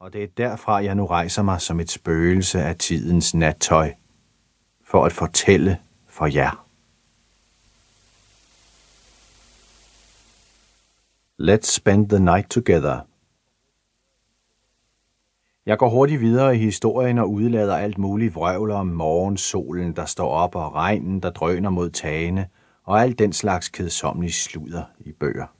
og det er derfra, jeg nu rejser mig som et spøgelse af tidens nattøj, for at fortælle for jer. Let's spend the night together. Jeg går hurtigt videre i historien og udlader alt muligt vrøvl om morgensolen, der står op, og regnen, der drøner mod tagene, og alt den slags kedsommelige sludder i bøger.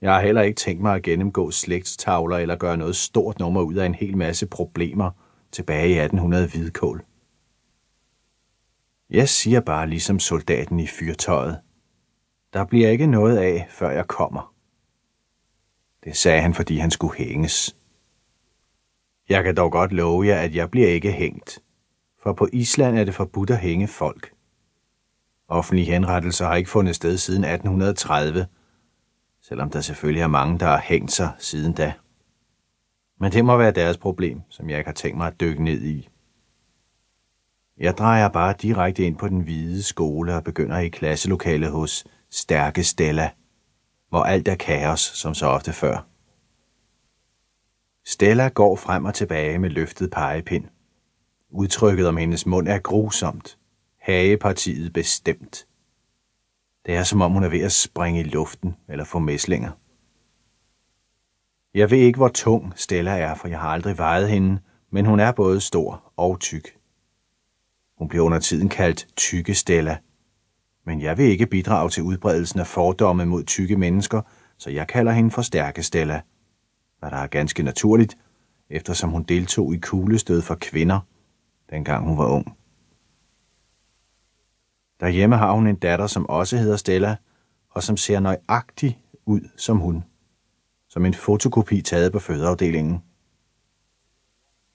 Jeg har heller ikke tænkt mig at gennemgå slægtstavler eller gøre noget stort nummer ud af en hel masse problemer tilbage i 1800 hvidkål. Jeg siger bare ligesom soldaten i fyrtøjet. Der bliver ikke noget af, før jeg kommer. Det sagde han, fordi han skulle hænges. Jeg kan dog godt love jer, at jeg bliver ikke hængt, for på Island er det forbudt at hænge folk. Offentlige henrettelser har ikke fundet sted siden 1830, selvom der selvfølgelig er mange, der har hængt sig siden da. Men det må være deres problem, som jeg ikke har tænkt mig at dykke ned i. Jeg drejer bare direkte ind på den hvide skole og begynder i klasselokalet hos Stærke Stella, hvor alt er kaos, som så ofte før. Stella går frem og tilbage med løftet pegepind. Udtrykket om hendes mund er grusomt. Hagepartiet bestemt. Det er som om hun er ved at springe i luften eller få mæslinger. Jeg ved ikke, hvor tung Stella er, for jeg har aldrig vejet hende, men hun er både stor og tyk. Hun bliver under tiden kaldt tykke Stella. Men jeg vil ikke bidrage til udbredelsen af fordomme mod tykke mennesker, så jeg kalder hende for stærke Stella. Hvad der er ganske naturligt, eftersom hun deltog i kuglestød for kvinder, dengang hun var ung. Derhjemme har hun en datter, som også hedder Stella, og som ser nøjagtig ud som hun. Som en fotokopi taget på fødeafdelingen.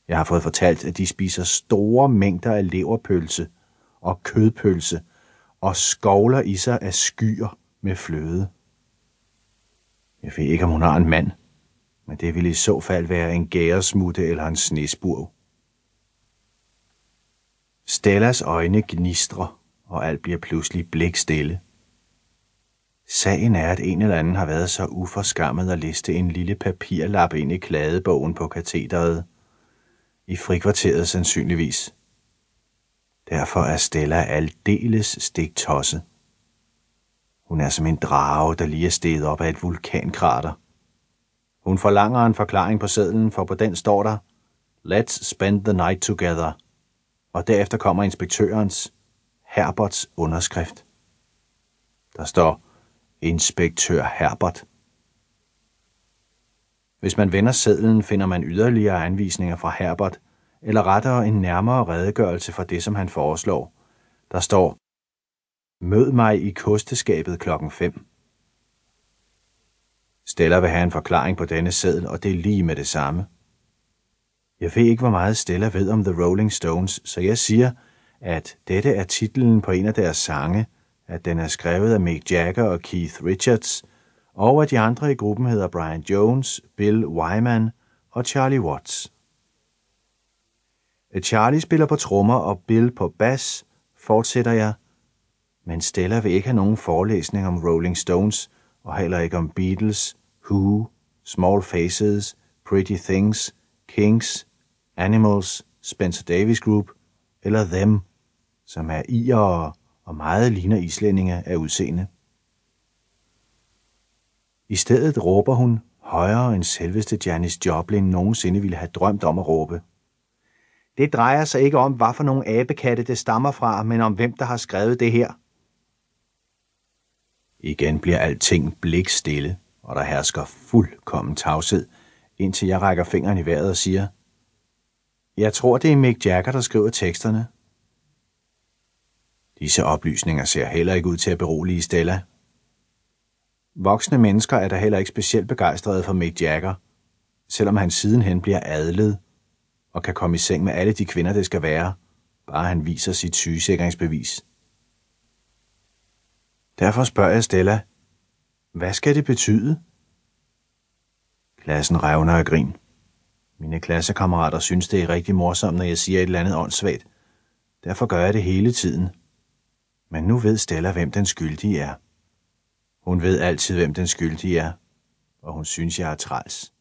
Jeg har fået fortalt, at de spiser store mængder af leverpølse og kødpølse og skovler i sig af skyer med fløde. Jeg ved ikke, om hun har en mand, men det ville i så fald være en gæresmutte eller en snesburg. Stellas øjne gnistrer og alt bliver pludselig blikstille. Sagen er, at en eller anden har været så uforskammet at liste en lille papirlap ind i kladebogen på katederet. I frikvarteret sandsynligvis. Derfor er Stella aldeles stiktosset. Hun er som en drage, der lige er steget op af et vulkankrater. Hun forlanger en forklaring på sedlen, for på den står der, Let's spend the night together. Og derefter kommer inspektørens, Herberts underskrift. Der står Inspektør Herbert. Hvis man vender sedlen, finder man yderligere anvisninger fra Herbert, eller rettere en nærmere redegørelse for det, som han foreslår. Der står, Mød mig i kosteskabet klokken 5. Stella vil have en forklaring på denne seddel, og det er lige med det samme. Jeg ved ikke, hvor meget Stella ved om The Rolling Stones, så jeg siger, at dette er titlen på en af deres sange, at den er skrevet af Mick Jagger og Keith Richards, og at de andre i gruppen hedder Brian Jones, Bill Wyman og Charlie Watts. Charlie spiller på trommer og Bill på bas, fortsætter jeg, men Stella vil ikke have nogen forelæsning om Rolling Stones, og heller ikke om Beatles, Who, Small Faces, Pretty Things, Kings, Animals, Spencer Davis Group eller Them, som er irere og meget ligner islændinge af udseende. I stedet råber hun højere end selveste Janis Joplin nogensinde ville have drømt om at råbe. Det drejer sig ikke om, hvad for nogle abekatte det stammer fra, men om hvem, der har skrevet det her. Igen bliver alting blikstille, og der hersker fuldkommen tavshed, indtil jeg rækker fingeren i vejret og siger, jeg tror, det er Mick Jagger, der skriver teksterne. Disse oplysninger ser heller ikke ud til at berolige Stella. Voksne mennesker er der heller ikke specielt begejstrede for Mick Jagger, selvom han sidenhen bliver adlet og kan komme i seng med alle de kvinder, det skal være, bare han viser sit sygesikringsbevis. Derfor spørger jeg Stella, hvad skal det betyde? Klassen revner af grin. Mine klassekammerater synes, det er rigtig morsomt, når jeg siger et eller andet åndssvagt. Derfor gør jeg det hele tiden. Men nu ved Stella, hvem den skyldige er. Hun ved altid, hvem den skyldige er, og hun synes, jeg er træls.